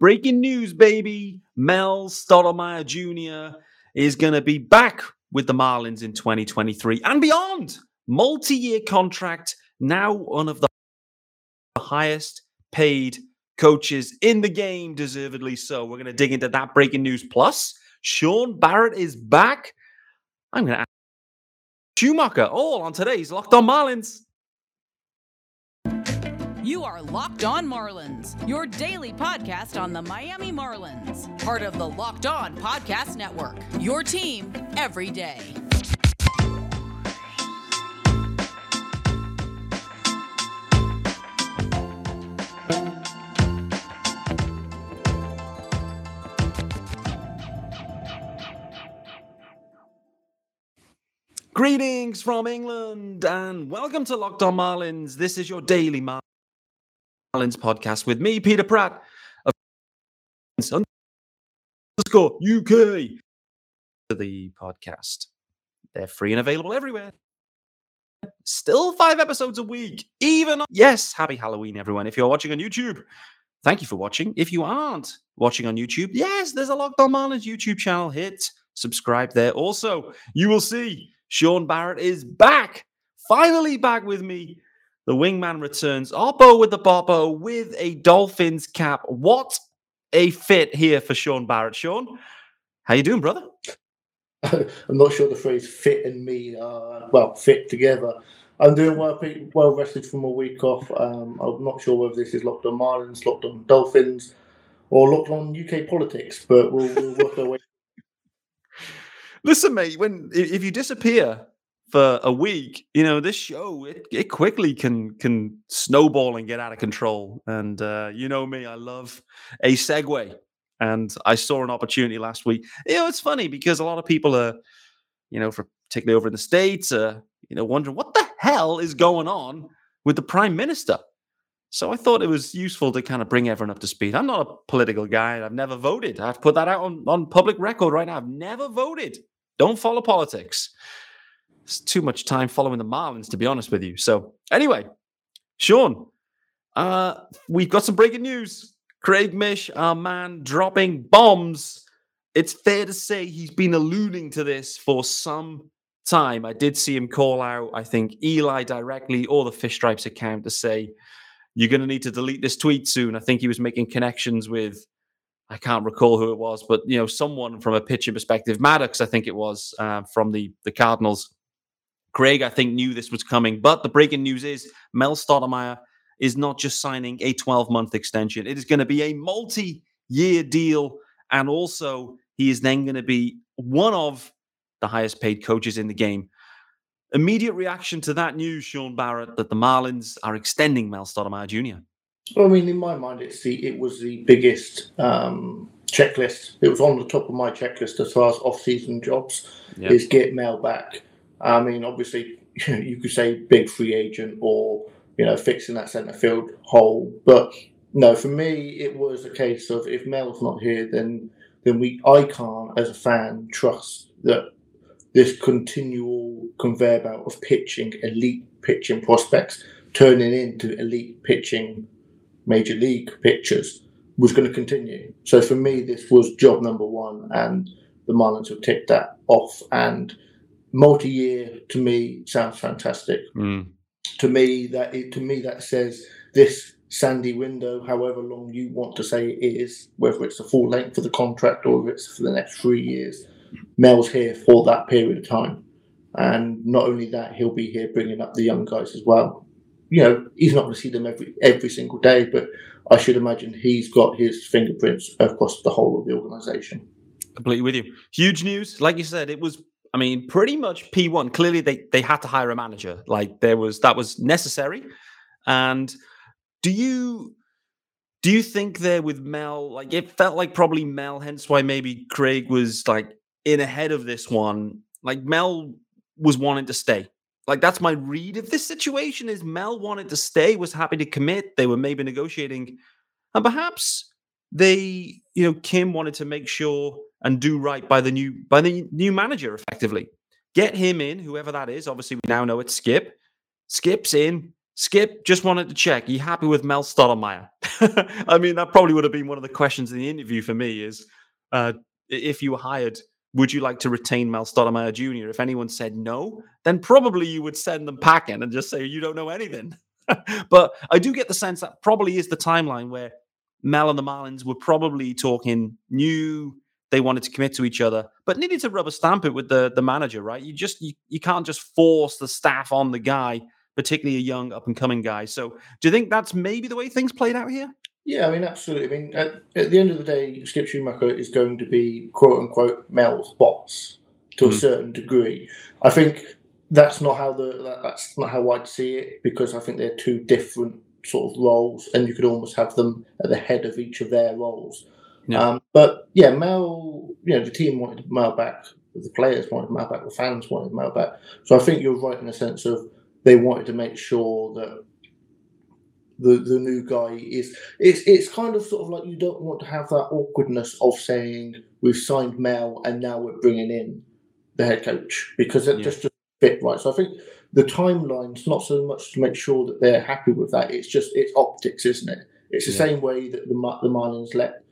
Breaking news, baby. Mel Stottlemyre Jr. is going to be back with the Marlins in 2023 and beyond. Multi year contract, now one of the highest paid coaches in the game, deservedly so. We're going to dig into that breaking news. Plus, Shaun Barrett is back. I'm going to ask Schumaker all on today's Locked On Marlins. You are Locked On Marlins, your daily podcast on the Miami Marlins, part of the Locked On Podcast Network. Your team every day. Greetings from England and welcome to Locked On Marlins. This is your daily Marlins podcast with me, Peter Pratt of underscore UK. The podcast. They're free and available everywhere. Still five episodes a week. Even on- yes, happy Halloween, everyone. If you're watching on YouTube, thank you for watching. If you aren't watching on YouTube, yes, there's a Locked On Marlins YouTube channel. Hit subscribe there. Also, you will see Shaun Barrett is back, finally back with me. The wingman returns. Oppo with the Boppo with a Dolphins cap. What a fit here for Shaun Barrett. Shaun, how you doing, brother? I'm not sure the phrase "fit" and me are well fit together. I'm doing well, well rested from a week off. Um, I'm not sure whether this is locked on Marlins, locked on Dolphins, or locked on UK politics, but we'll, we'll work our way Listen, mate, when if you disappear for a week, you know this show it, it quickly can can snowball and get out of control. And uh, you know me, I love a segue, and I saw an opportunity last week. You know, it's funny because a lot of people are, you know, for particularly over in the states, uh, you know, wondering what the hell is going on with the prime minister. So I thought it was useful to kind of bring everyone up to speed. I'm not a political guy. I've never voted. I've put that out on, on public record right now. I've never voted. Don't follow politics. It's too much time following the Marlins, to be honest with you. So, anyway, Shaun, uh, we've got some breaking news. Craig Mish, our man, dropping bombs. It's fair to say he's been alluding to this for some time. I did see him call out, I think, Eli directly or the Fish Stripes account to say, you're going to need to delete this tweet soon. I think he was making connections with I can't recall who it was, but you know, someone from a pitching perspective, Maddux, I think it was uh, from the the Cardinals. Craig, I think, knew this was coming, but the breaking news is Mel Stottlemyre is not just signing a 12 month extension; it is going to be a multi year deal, and also he is then going to be one of the highest paid coaches in the game. Immediate reaction to that news, Shaun Barrett, that the Marlins are extending Mel Stottlemyre Jr. Well, I mean, in my mind, it's the it was the biggest um, checklist. It was on the top of my checklist as far as off-season jobs yep. is get Mel back. I mean, obviously, you could say big free agent or you know fixing that centre field hole, but no, for me, it was a case of if Mel's not here, then then we I can't as a fan trust that this continual conveyor belt of pitching elite pitching prospects turning into elite pitching major league pitchers was going to continue. So for me, this was job number one, and the Marlins have ticked that off. And multi-year to me sounds fantastic. Mm. To me, that it, to me that says this sandy window, however long you want to say it is, whether it's the full length of the contract or if it's for the next three years, Mel's here for that period of time. And not only that, he'll be here bringing up the young guys as well you know, he's not going to see them every every single day, but I should imagine he's got his fingerprints across the whole of the organisation. Completely with you. Huge news, like you said, it was. I mean, pretty much P one. Clearly, they they had to hire a manager. Like there was that was necessary. And do you do you think there with Mel, like it felt like probably Mel, hence why maybe Craig was like in ahead of this one. Like Mel was wanting to stay like that's my read of this situation is Mel wanted to stay, was happy to commit. They were maybe negotiating, and perhaps they, you know, Kim wanted to make sure and do right by the new by the new manager effectively. Get him in, whoever that is. Obviously, we now know it's Skip. Skip's in. Skip, just wanted to check. You happy with Mel Stottlemyre? I mean, that probably would have been one of the questions in the interview for me is uh, if you were hired, would you like to retain Mel Stottlemyre Jr.? If anyone said no, then probably you would send them packing and just say, you don't know anything. but I do get the sense that probably is the timeline where Mel and the Marlins were probably talking, knew they wanted to commit to each other, but needed to rubber stamp it with the, the manager, right? You just you, you can't just force the staff on the guy particularly a young up and coming guy. So, do you think that's maybe the way things played out here? Yeah, I mean, absolutely. I mean, at, at the end of the day, Skip Schumaker is going to be quote unquote Mel's boss to mm. a hmm. certain degree. I think that's not how the that, that's not how I'd see it because I think they're two different sort of roles, and you could almost have them at the head of each of their roles. Yeah. Um, but yeah, Mel, you know, the team wanted Mel back, the players wanted Mel back, the fans wanted Mel back. So I think you're right in the sense of they wanted to make sure that the the new guy is it's it's kind of sort of like you don't want to have that awkwardness of saying we've signed Mel and now we're bringing in the head coach because it yeah. just just fit right. So I think the timeline's not so much to make sure that they're happy with that. It's just it's optics, isn't it? It's the yeah. same way that the the Marlins let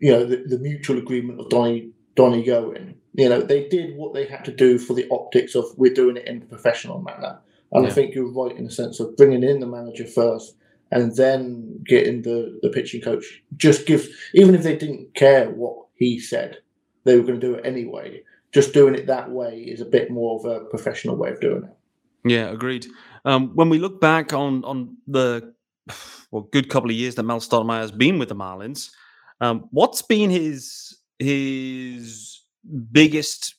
you know the, the mutual agreement of Donnie Donnie go in. You know they did what they had to do for the optics of we're doing it in a professional manner and yeah. I think you're right in the sense of bringing in the manager first and then getting the, the pitching coach just gives, even if they didn't care what he said, they were going to do it anyway. Just doing it that way is a bit more of a professional way of doing it. Yeah, agreed. Um, when we look back on on the well, good couple of years that Mel Stottlemyre has been with the Marlins, um, what's been his his biggest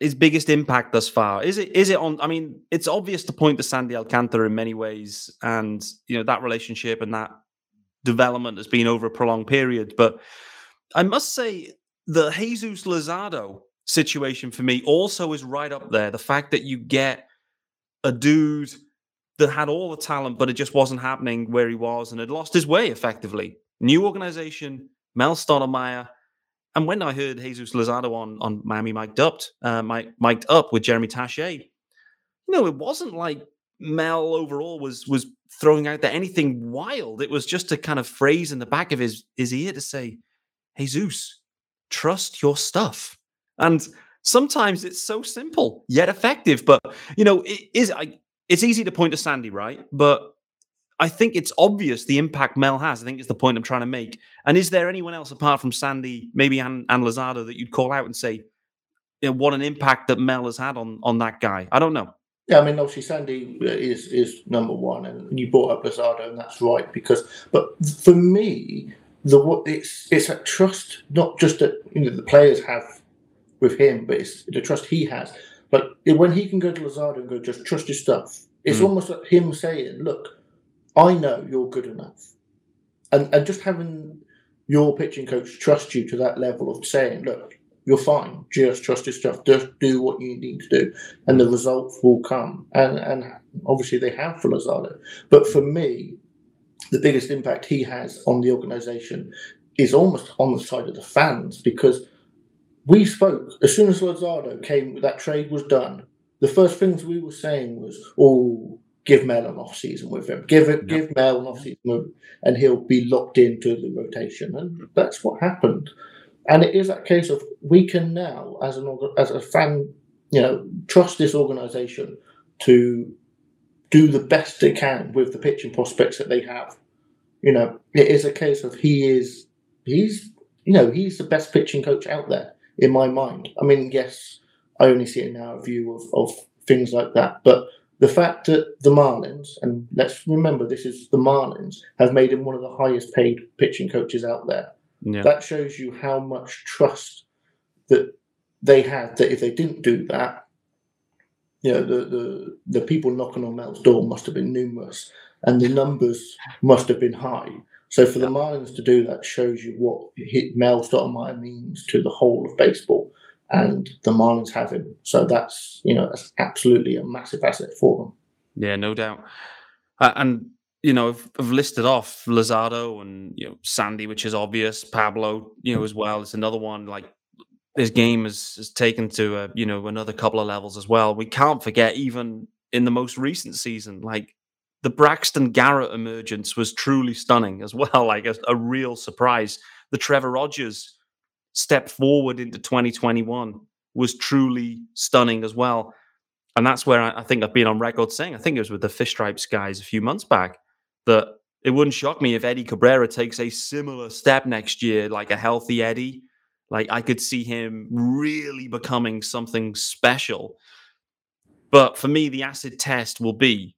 his biggest impact thus far? Is it is it on? I mean, it's obvious to point to Sandy Alcantara in many ways, and you know that relationship and that development has been over a prolonged period. But I must say, the Jesus Luzardo situation for me also is right up there. The fact that you get a dude that had all the talent, but it just wasn't happening where he was, and had lost his way effectively. New organization, Mel Stottlemyre and when I heard Jesus Luzardo on on Miami mic'd up, uh, mic'd up with Jeremy Taché, you know, it wasn't like Mel overall was was throwing out there anything wild. It was just a kind of phrase in the back of his his ear to say, Jesus, trust your stuff. And sometimes it's so simple yet effective. But you know, it is I, it's easy to point to Sandy, right? But I think it's obvious the impact Mel has. I think it's the point I'm trying to make. And is there anyone else apart from Sandy, maybe and, and Luzardo, that you'd call out and say, you know, what an impact that Mel has had on on that guy? I don't know. Yeah, I mean, obviously Sandy is is number one, and you brought up Luzardo, and that's right because. But for me, the what it's it's a trust, not just that you know the players have with him, but it's the trust he has. But when he can go to Luzardo and go, just trust your stuff. It's mm. almost like him saying, "Look, I know you're good enough. And and just having your pitching coach trust you to that level of saying, look, you're fine. Just trust yourself. Just do what you need to do, and the results will come. And and obviously they have for Luzardo. But for me, the biggest impact he has on the organisation is almost on the side of the fans because we spoke as soon as Luzardo came. That trade was done. The first things we were saying was, "Oh, give Mel an off season with him. Give it, give Mel an off season, and he'll be locked into the rotation. And that's what happened. And it is that case of we can now, as an as a fan, you know, trust this organisation to do the best they can with the pitching prospects that they have. You know, it is a case of he is he's you know he's the best pitching coach out there in my mind. I mean, yes, I only see it now a view of of things like that, but the fact that the Marlins, and let's remember this is the Marlins, have made him one of the highest paid pitching coaches out there. Yeah. That shows you how much trust that they had. That if they didn't do that, you know, the the, the people knocking on Mel's door must have been numerous, and the numbers must have been high. So for the Marlins to do that shows you what Mel Stottlemyre means to the whole of baseball and the Marlins have him. So that's you know that's absolutely a massive asset for them. Yeah, no doubt. Uh, and you know, I've, I've, listed off Luzardo and you know Sandy, which is obvious. Pablo, you know, as well. It's another one. Like his game has, has taken to a, you know another couple of levels as well. We can't forget even in the most recent season, like the Braxton Garrett emergence was truly stunning as well, like a, a real surprise. The Trevor Rogers step forward into 2021 was truly stunning as well. And that's where I, I think I've been on record saying, I think it was with the Fish Stripes guys a few months back, that it wouldn't shock me if Eddie Cabrera takes a similar step next year, like a healthy Eddie. Like I could see him really becoming something special. But for me, the acid test will be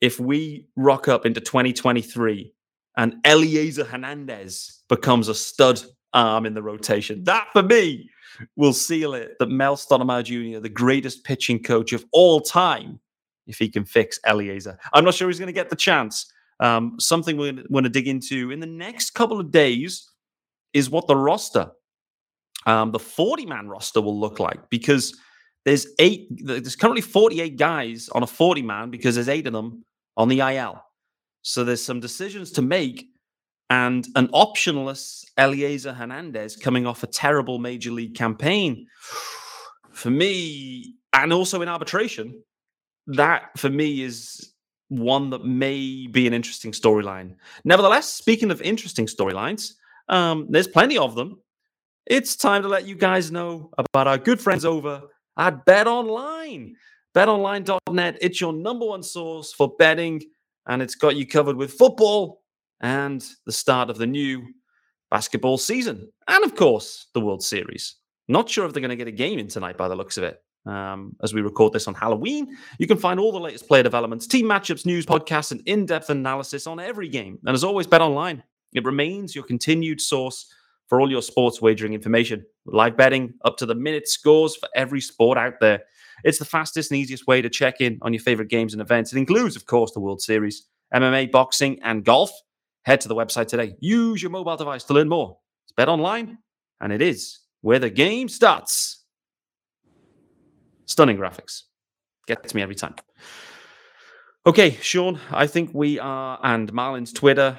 if we rock up into 2023 and Elieser Hernandez becomes a stud arm in the rotation. That for me will seal it that Mel Stottlemyre Jr., the greatest pitching coach of all time, if he can fix Elieser. I'm not sure he's going to get the chance. Um, something we're going to dig into in the next couple of days is what the roster, um, the 40 man roster, will look like because there's eight, there's currently 48 guys on a 40 man because there's eight of them on the IL. So there's some decisions to make and an optionless Elieser Hernandez coming off a terrible major league campaign. For me, and also in arbitration, that for me is one that may be an interesting storyline. Nevertheless, speaking of interesting storylines, um, there's plenty of them. It's time to let you guys know about our good friends over at Bet Online. BetOnline.net, it's your number one source for betting, and it's got you covered with football, and the start of the new basketball season. And of course, the World Series. Not sure if they're going to get a game in tonight by the looks of it. Um, as we record this on Halloween, you can find all the latest player developments, team matchups, news, podcasts, and in depth analysis on every game. And as always, bet online. It remains your continued source for all your sports wagering information. Live betting up to the minute scores for every sport out there. It's the fastest and easiest way to check in on your favorite games and events. It includes, of course, the World Series, MMA, boxing, and golf. Head to the website today. Use your mobile device to learn more. It's Bet Online, and it is where the game starts. Stunning graphics. Gets me every time. Okay, Shaun, I think we are, and Marlin's Twitter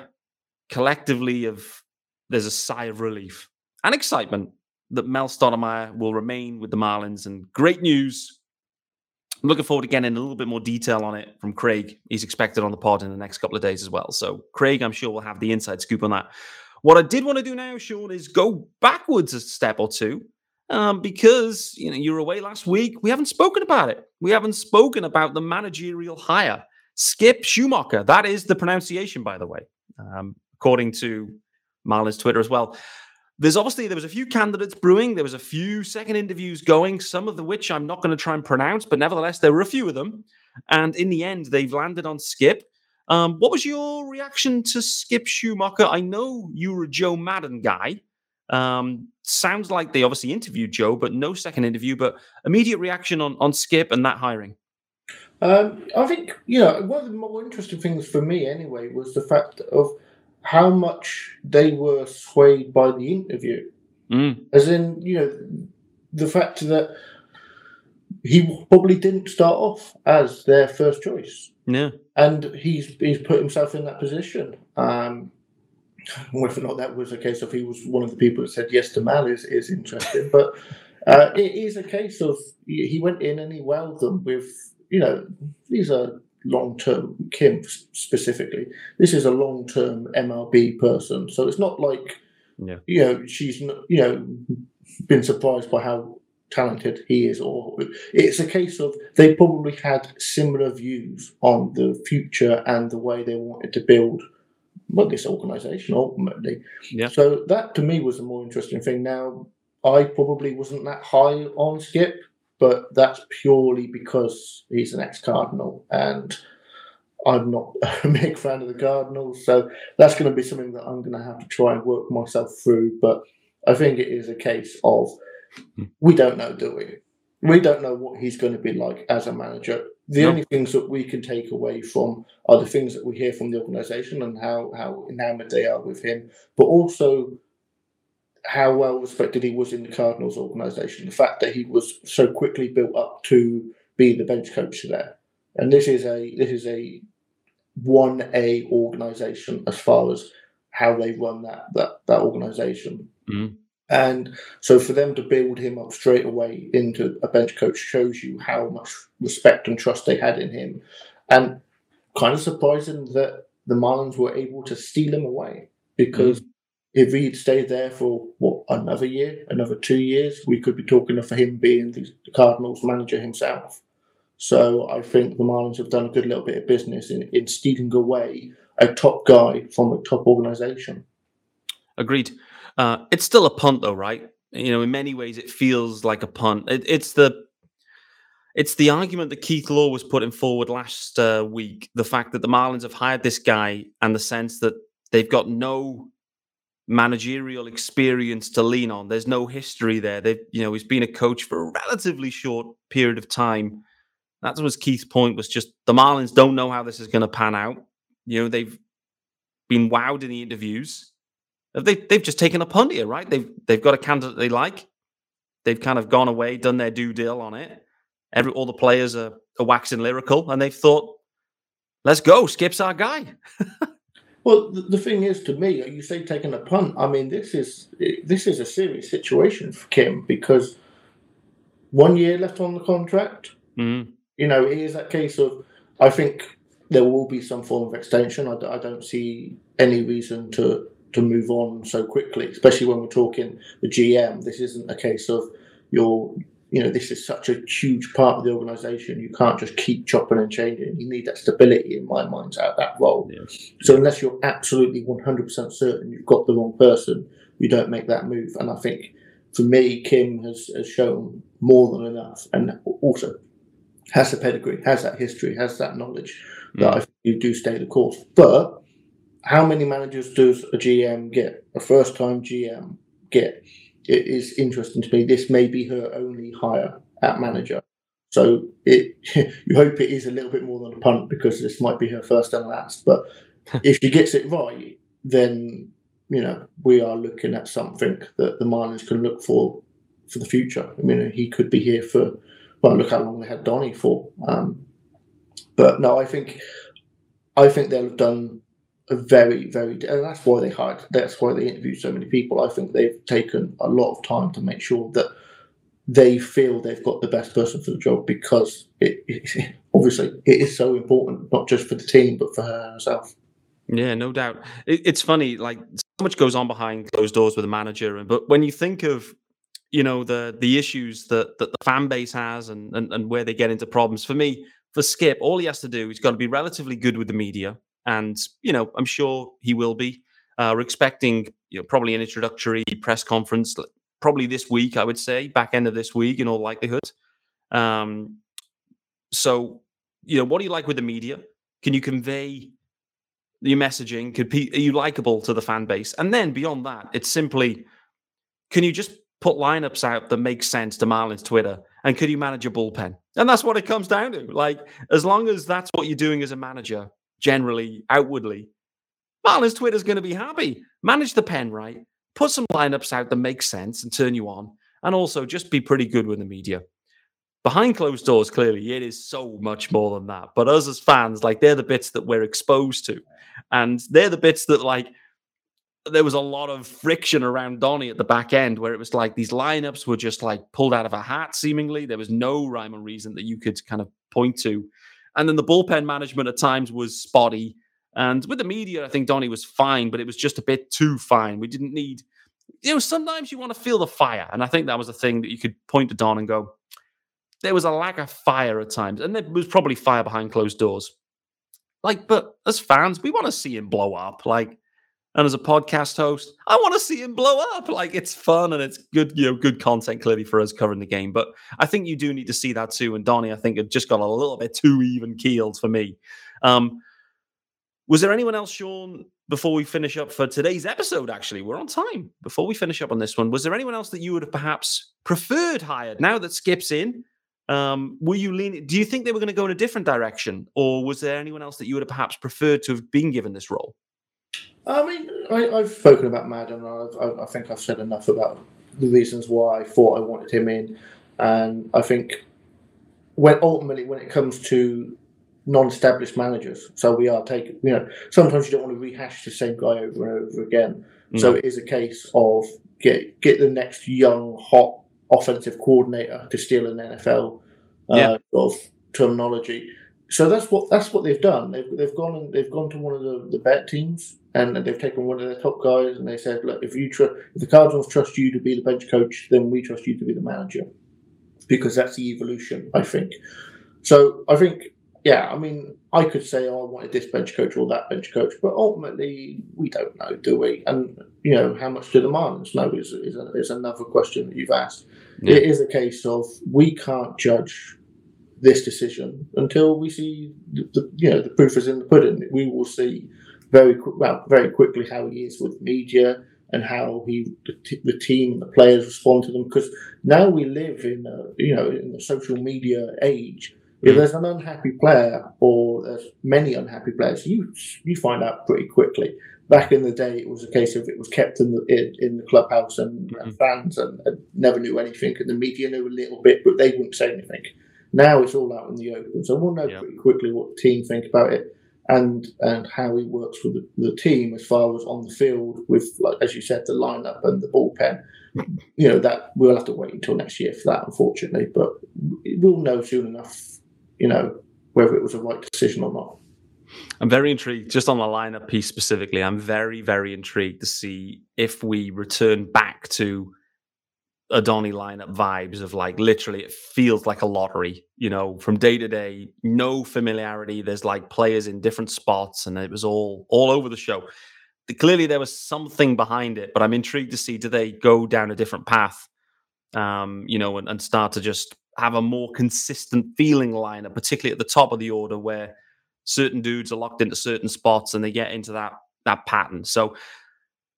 collectively of there's a sigh of relief and excitement that Mel Stottlemyre will remain with the Marlins. And great news I'm looking forward to getting a little bit more detail on it from Craig. He's expected on the pod in the next couple of days as well. So, Craig, I'm sure will have the inside scoop on that. What I did want to do now, Shaun, is go backwards a step or two um, because you know you were away last week. We haven't spoken about it. We haven't spoken about the managerial hire, Skip Schumaker. That is the pronunciation, by the way, um, according to Marlin's Twitter as well there's obviously there was a few candidates brewing. There was a few second interviews going, some of the which I'm not going to try and pronounce, but nevertheless, there were a few of them. And in the end, they've landed on Skip. Um, what was your reaction to Skip Schumaker? I know you were a Joe Maddon guy. Um, sounds like they obviously interviewed Joe, but no second interview. But immediate reaction on on Skip and that hiring. Um, I think you know one of the more interesting things for me anyway was the fact of how much they were swayed by the interview. Mm. As in, you know, the fact that he probably didn't start off as their first choice. Yeah. And he's he's put himself in that position. Um, whether or not that was a case of he was one of the people that said yes to Mal is, is interesting. but uh, it is a case of he went in and he wowed them with, you know, these are long term, Kim specifically, this is a long term MLB person. So it's not like, yeah. you know, she's, you know, been surprised by how talented he is, or it's a case of they probably had similar views on the future and the way they wanted to build well, this organization ultimately. Yeah. So that to me was the more interesting thing. Now, I probably wasn't that high on Skip but that's purely because he's an ex Cardinal and I'm not a big fan of the Cardinals. So that's going to be something that I'm going to have to try and work myself through. But I think it is a case of we don't know, do we? We don't know what he's going to be like as a manager. The no. only things that we can take away from are the things that we hear from the organization and how, how enamored they are with him, but also how well respected he was in the Cardinals organization. The fact that he was so quickly built up to be the bench coach there. And this is a this is a one A organization as far as how they run that that that organization. Mm-hmm. And so for them to build him up straight away into a bench coach shows you how much respect and trust they had in him. And kind of surprising that the Marlins were able to steal him away because mm. If he'd stayed there for what another year, another two years, we could be talking of him being the Cardinals manager himself. So I think the Marlins have done a good little bit of business in, in stealing away a top guy from a top organization. Agreed. Uh, it's still a punt, though, right? You know, in many ways, it feels like a punt. It, it's the it's the argument that Keith Law was putting forward last uh, week. The fact that the Marlins have hired this guy, and the sense that they've got no managerial experience to lean on. There's no history there. They've, you know, he's been a coach for a relatively short period of time. That was Keith's point. Was just the Marlins don't know how this is going to pan out. You know, they've been wowed in the interviews. They they've just taken a punt here, right? They've they've got a candidate they like. They've kind of gone away, done their due deal on it. Every all the players are, are waxing lyrical, and they've thought, "Let's go, Skip's our guy." well, the, the, thing is, to me, you say taking a punt. I mean, this is this is a serious situation for Kim because one year left on the contract. Mm-hmm. You know, it is that case of I think there will be some form of extension. I, I don't see any reason to to move on so quickly, especially when we're talking the GM. This isn't a case of you're, you know, this is such a huge part of the organization. You can't just keep chopping and changing. You need that stability, in my mind, out that role. Yes. So unless you're absolutely 100% certain you've got the wrong person, you don't make that move. And I think for me, Kim has, has shown more than enough, and also has the pedigree, has that history, has that knowledge mm. that I you do stay the course. But how many managers does a GM get? A first time GM get? It is interesting to me. This may be her only hire at manager. So it you hope it is a little bit more than a punt because this might be her first and last. But if she gets it right, then you know we are looking at something that the Marlins can look for for the future. I mean, he could be here for well, look how long they had Donnie for. Um, but no, I think I think they'll have done very, very, and that's why they hired. That's why they interviewed so many people. I think they've taken a lot of time to make sure that they feel they've got the best person for the job because it, it obviously it is so important, not just for the team but for her herself. Yeah, no doubt. It, it's funny, like so much goes on behind closed doors with a manager, but when you think of you know the the issues that that the fan base has and, and and where they get into problems, for me, for Skip, all he has to do, he's got to be relatively good with the media. And, you know, I'm sure he will be. Uh, we're expecting, you know, probably an introductory press conference, probably this week, I would say, back end of this week in all likelihood. Um, so, you know, what do you like with the media? Can you convey your messaging? Could be, are you likable to the fan base? And then beyond that, it's simply, can you just put lineups out that make sense to Marlins Twitter? And could you manage a bullpen? And that's what it comes down to. Like, as long as that's what you're doing as a manager, generally, outwardly, Marlins Twitter's going to be happy. Manage the pen right, put some lineups out that make sense and turn you on, and also just be pretty good with the media. Behind closed doors, clearly, it is so much more than that. But us as fans, like, they're the bits that we're exposed to. And they're the bits that, like, there was a lot of friction around Donnie at the back end where it was like these lineups were just like pulled out of a hat, seemingly. There was no rhyme or reason that you could kind of point to. And then the bullpen management at times was spotty. And with the media, I think Donnie was fine, but it was just a bit too fine. We didn't need, you know, sometimes you want to feel the fire. And I think that was a thing that you could point to Don and go, there was a lack of fire at times. And there was probably fire behind closed doors. Like, but as fans, we want to see him blow up. Like, and as a podcast host, I want to see him blow up. Like it's fun and it's good, you know, good content clearly for us covering the game. But I think you do need to see that too. And Donnie, I think, had just got a little bit too even keeled for me. Um, was there anyone else, Shaun, before we finish up for today's episode? Actually, we're on time. Before we finish up on this one, was there anyone else that you would have perhaps preferred hired now that Skip's in? Um, were you leaning? Do you think they were going to go in a different direction, or was there anyone else that you would have perhaps preferred to have been given this role? I mean, I, have spoken about Maddon. I, I think I've said enough about the reasons why I thought I wanted him in, and I think when ultimately when it comes to non-established managers, so we are taking. You know, sometimes you don't want to rehash the same guy over and over again. Mm. So it is a case of get get the next young, hot offensive coordinator to steal an NFL uh, yeah. of terminology so that's what that's what they've done. They've they've gone and they've gone to one of the, the bet teams and they've taken one of their top guys and they said, look, if you tr- if the Cardinals trust you to be the bench coach, then we trust you to be the manager because that's the evolution, I think. So I think, yeah, I mean, I could say, oh, I wanted this bench coach or that bench coach, but ultimately we don't know, do we? And you know, how much do the Marlins know is is, a, is another question that you've asked. Yeah. It is a case of we can't judge this decision until we see the, the, you know the proof is in the pudding. We will see very well very quickly how he is with media and how he the, t- the team and the players respond to them because now we live in a, you know in the social media age. If mm. there's an unhappy player or there's many unhappy players, you you find out pretty quickly. Back in the day, it was a case of it was kept in the in, in the clubhouse and, mm-hmm. and fans and, and, never knew anything, and the media knew a little bit, but they wouldn't say anything. Now it's all out in the open, so we'll know pretty quickly what the team think about it and and how he works with the, the, team as far as on the field with like as you said the lineup and the bullpen. You know that we'll have to wait until next year for that unfortunately but we'll know soon enough you know whether it was a right decision or not. I'm very intrigued just on the lineup piece specifically i'm very very intrigued to see if we return back to Adoni lineup vibes of like literally it feels like a lottery, you know, from day to day, no familiarity. There's like players in different spots, and it was all all over the show. Clearly, there was something behind it, but I'm intrigued to see do they go down a different path, um, you know, and, and start to just have a more consistent feeling lineup, particularly at the top of the order where certain dudes are locked into certain spots and they get into that that pattern. So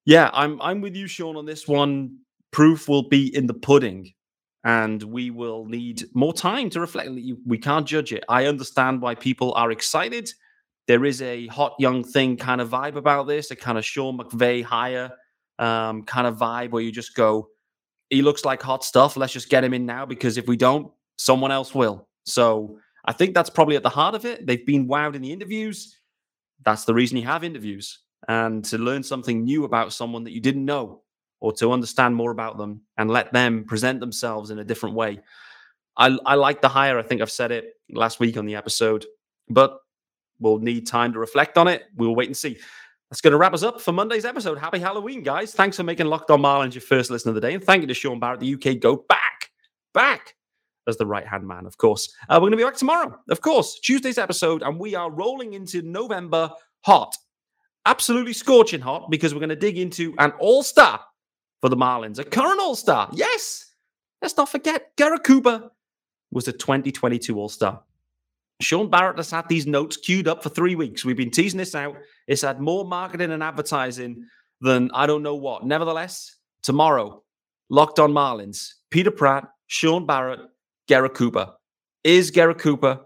yeah, I'm I'm with you, Shaun, on this one proof will be in the pudding and we will need more time to reflect. We can't judge it. I understand why people are excited. There is a hot young thing kind of vibe about this, a kind of Sean McVay hire um, kind of vibe where you just go, he looks like hot stuff. Let's just get him in now because if we don't, someone else will. So I think that's probably at the heart of it. They've been wowed in the interviews. That's the reason you have interviews and to learn something new about someone that you didn't know or to understand more about them and let them present themselves in a different way. I, I like the hire. I think I've said it last week on the episode, but we'll need time to reflect on it. We'll wait and see. That's going to wrap us up for Monday's episode. Happy Halloween, guys. Thanks for making Locked On Marlins your first listen of the day. And thank you to Shaun Barrett, the UK Go back, back as the right hand man, of course. Uh, we're going to be back tomorrow, of course, Tuesday's episode. And we are rolling into November hot, absolutely scorching hot, because we're going to dig into an all star for the Marlins. A current All Star. Yes. Let's not forget, Garrett Cooper was a 2022 All Star. Shaun Barrett has had these notes queued up for three weeks. We've been teasing this out. It's had more marketing and advertising than I don't know what. Nevertheless, tomorrow, Locked on Marlins, Peter Pratt, Sean Barrett, Garrett Cooper. Is Garrett Cooper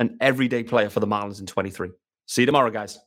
an everyday player for the Marlins in 23? See you tomorrow, guys.